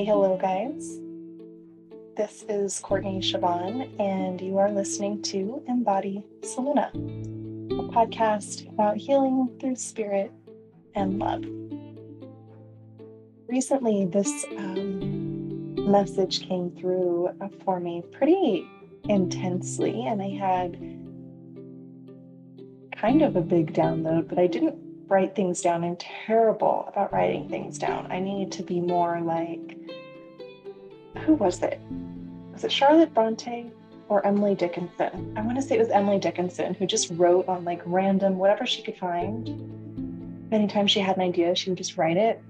Hey, hello, guys. This is Courtney Siobhan, and you are listening to Embody Soluna, a podcast about healing through spirit and love. Recently, this um, message came through for me pretty intensely, and I had kind of a big download, but I didn't write things down. I'm terrible about writing things down. I need to be more like, who was it? Was it Charlotte Bronte or Emily Dickinson? I want to say it was Emily Dickinson who just wrote on like random, whatever she could find. Anytime she had an idea, she would just write it.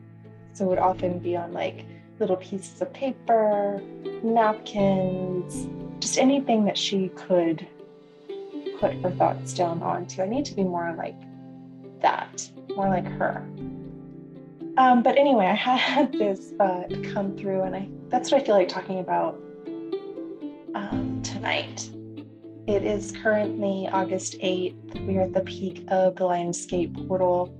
So it would often be on like little pieces of paper, napkins, just anything that she could put her thoughts down onto. I need to be more like that, more like her. Um, but anyway, I had this thought come through, and I that's what I feel like talking about um, tonight. It is currently August 8th. We are at the peak of the Lionsgate portal.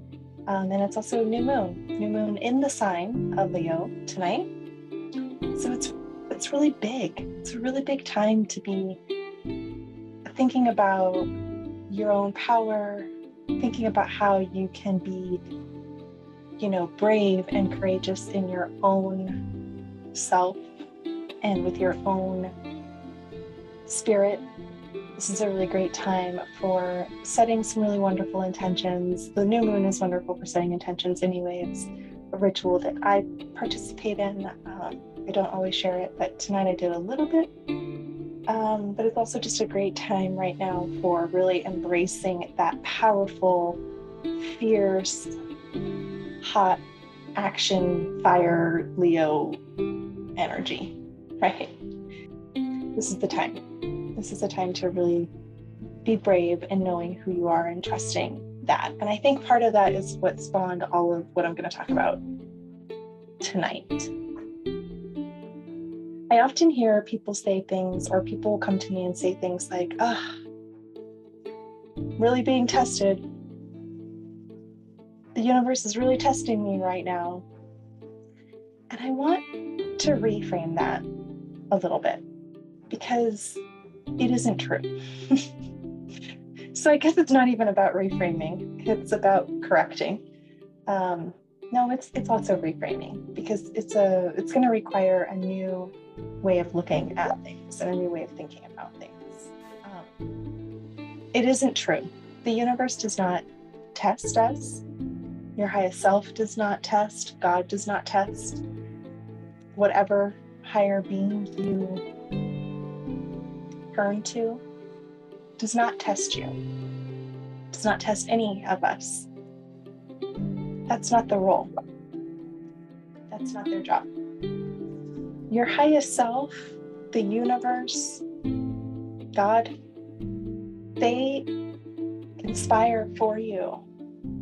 Um, and it's also new moon, new moon in the sign of Leo tonight. So it's it's really big. It's a really big time to be thinking about your own power, thinking about how you can be, you know, brave and courageous in your own self and with your own spirit. This is a really great time for setting some really wonderful intentions. The new moon is wonderful for setting intentions, anyway. It's a ritual that I participate in. Um, I don't always share it, but tonight I did a little bit. Um, but it's also just a great time right now for really embracing that powerful, fierce, hot action, fire, Leo energy, right? This is the time. This is the time to really be brave and knowing who you are and trusting that. And I think part of that is what spawned all of what I'm going to talk about tonight. I often hear people say things, or people come to me and say things like, ah, really being tested. The universe is really testing me right now. And I want to reframe that a little bit because it isn't true. so I guess it's not even about reframing, it's about correcting. Um, no, it's it's also reframing because it's a it's going to require a new way of looking at things and a new way of thinking about things. Um, it isn't true. The universe does not test us. Your highest self does not test. God does not test. Whatever higher being you turn to does not test you, does not test any of us. That's not the role. That's not their job your highest self, the universe, God, they conspire for you.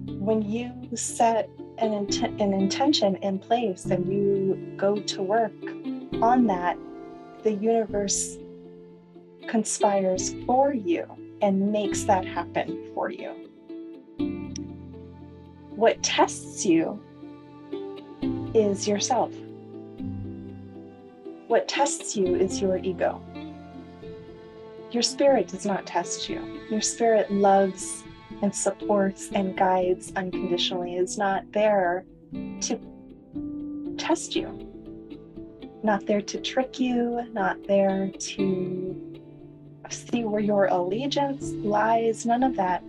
When you set an, int- an intention in place and you go to work on that, the universe conspires for you and makes that happen for you. What tests you is yourself. What tests you is your ego. Your spirit does not test you. Your spirit loves and supports and guides unconditionally, is not there to test you, not there to trick you, not there to see where your allegiance lies, none of that.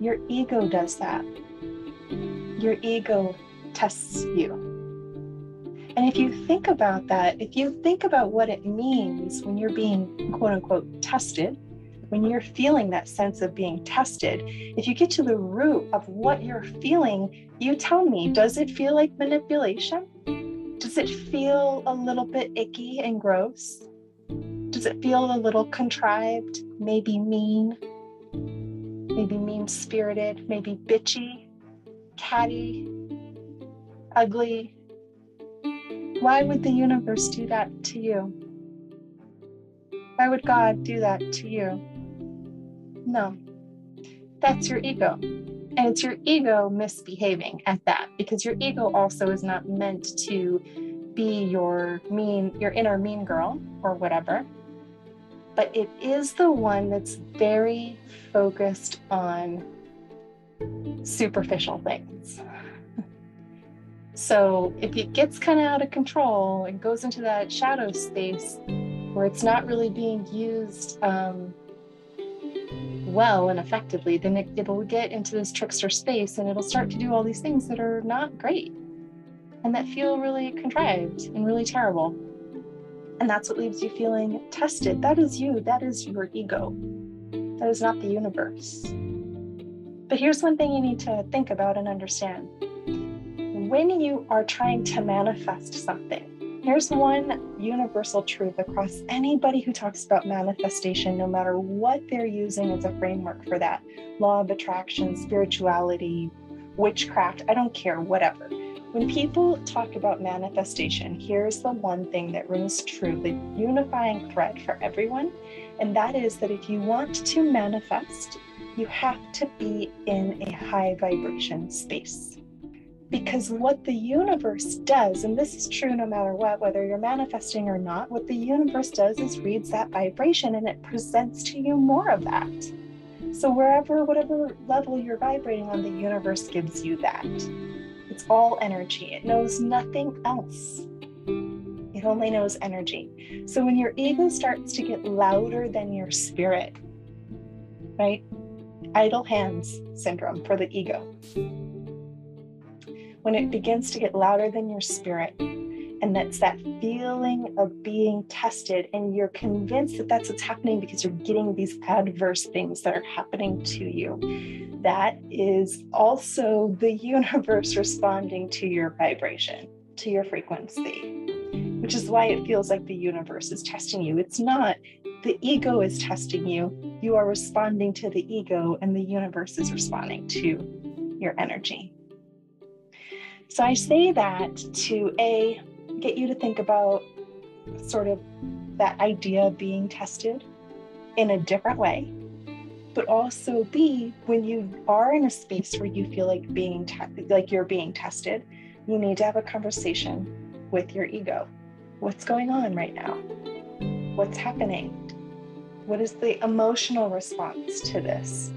Your ego does that. Your ego tests you. And if you think about that, if you think about what it means when you're being quote unquote tested, when you're feeling that sense of being tested, if you get to the root of what you're feeling, you tell me, does it feel like manipulation? Does it feel a little bit icky and gross? Does it feel a little contrived, maybe mean, maybe mean spirited, maybe bitchy, catty, ugly, why would the universe do that to you? Why would God do that to you? No, that's your ego. And it's your ego misbehaving at that because your ego also is not meant to be your mean, your inner mean girl or whatever. But it is the one that's very focused on superficial things. So if it gets kind of out of control and goes into that shadow space where it's not really being used um, well and effectively, then it, it'll get into this trickster space and it'll start to do all these things that are not great and that feel really contrived and really terrible. And that's what leaves you feeling tested. That is you, that is your ego. That is not the universe. But here's one thing you need to think about and understand when you are trying to manifest something, here's one universal truth across anybody who talks about manifestation, no matter what they're using as a framework for that law of attraction, spirituality, witchcraft, I don't care, whatever. When people talk about manifestation, here's the one thing that rings true the unifying thread for everyone, and that is that if you want to manifest, you have to be in a high vibration space. Because what the universe does, and this is true no matter what, whether you're manifesting or not, what the universe does is reads that vibration and it presents to you more of that. So, wherever, whatever level you're vibrating on, the universe gives you that. It's all energy, it knows nothing else. It only knows energy. So, when your ego starts to get louder than your spirit, right? Idle hands syndrome for the ego when it begins to get louder than your spirit. And that's that feeling of being tested, and you're convinced that that's what's happening because you're getting these adverse things that are happening to you. That is also the universe responding to your vibration, to your frequency, which is why it feels like the universe is testing you. It's not, the ego is testing you. You are responding to the ego, and the universe is responding to your energy. So I say that to A, get you to think about sort of that idea of being tested in a different way. But also B, when you are in a space where you feel like being te- like you're being tested, you need to have a conversation with your ego. What's going on right now? What's happening? What is the emotional response to this?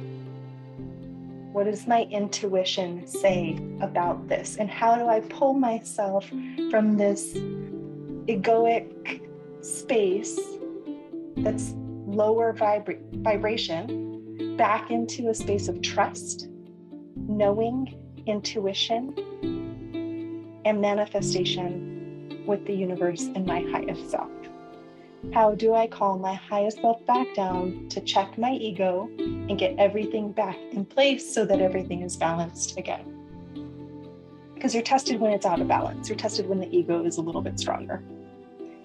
What does my intuition say about this? And how do I pull myself from this egoic space that's lower vibra- vibration back into a space of trust, knowing, intuition, and manifestation with the universe and my highest self? How do I call my highest self back down to check my ego and get everything back in place so that everything is balanced again? Because you're tested when it's out of balance, you're tested when the ego is a little bit stronger.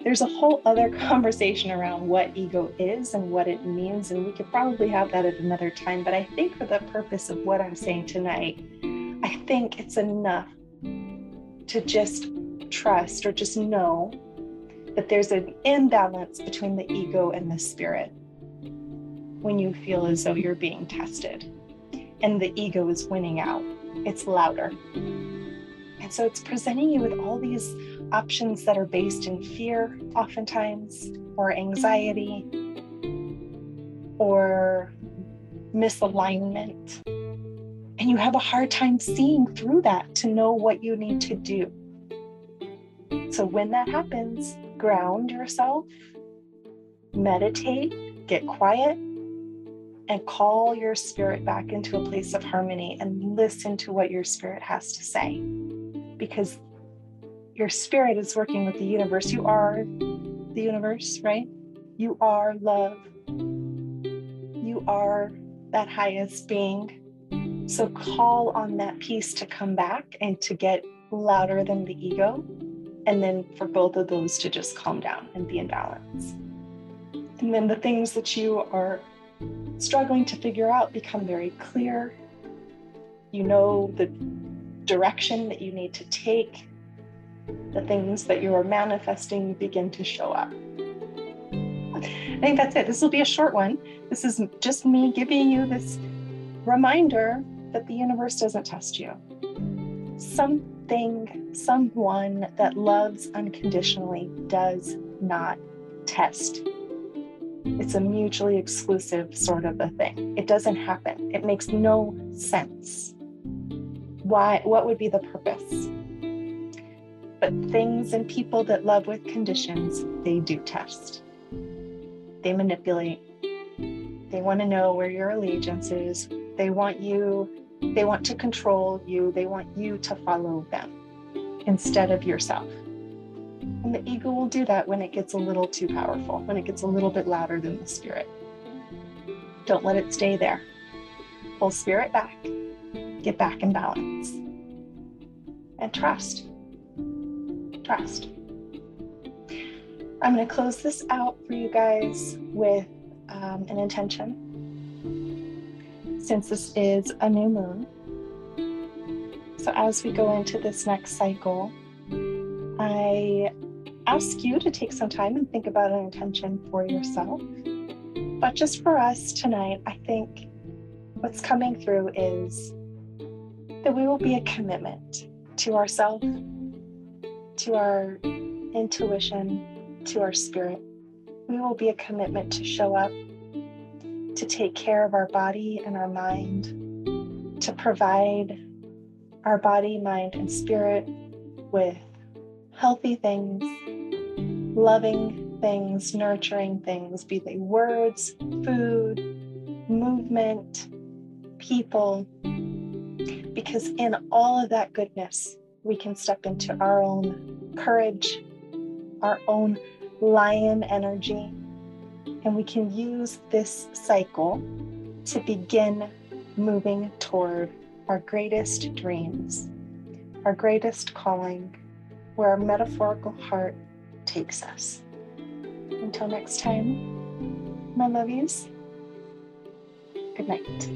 There's a whole other conversation around what ego is and what it means, and we could probably have that at another time. But I think for the purpose of what I'm saying tonight, I think it's enough to just trust or just know that there's an imbalance between the ego and the spirit when you feel as though you're being tested and the ego is winning out. It's louder. And so it's presenting you with all these options that are based in fear, oftentimes, or anxiety, or misalignment. And you have a hard time seeing through that to know what you need to do. So when that happens, ground yourself, meditate, get quiet, and call your spirit back into a place of harmony and listen to what your spirit has to say. Because your spirit is working with the universe. You are the universe, right? You are love. You are that highest being. So call on that piece to come back and to get louder than the ego and then for both of those to just calm down and be in balance. And then the things that you are struggling to figure out become very clear. You know the direction that you need to take, the things that you are manifesting begin to show up. I think that's it. This will be a short one. This is just me giving you this reminder that the universe doesn't test you. Some something, someone that loves unconditionally does not test. It's a mutually exclusive sort of a thing. It doesn't happen. It makes no sense. Why what would be the purpose? But things and people that love with conditions, they do test. They manipulate. They want to know where your allegiance is. They want you, they want to control you. They want you to follow them instead of yourself. And the ego will do that when it gets a little too powerful, when it gets a little bit louder than the spirit. Don't let it stay there. Pull spirit back, get back in balance, and trust. Trust. I'm going to close this out for you guys with um, an intention. Since this is a new moon, so as we go into this next cycle, I ask you to take some time and think about an intention for yourself. But just for us tonight, I think what's coming through is that we will be a commitment to ourselves, to our intuition, to our spirit. We will be a commitment to show up, to take care of our body and our mind, to provide our body, mind, and spirit with healthy things, loving things, nurturing things, be they words, food, movement, people, because in all of that goodness, we can step into our own courage, our own lion energy, and we can use this cycle to begin moving toward our greatest dreams, our greatest calling, where our metaphorical heart takes us. Until next time, my love yous, good night.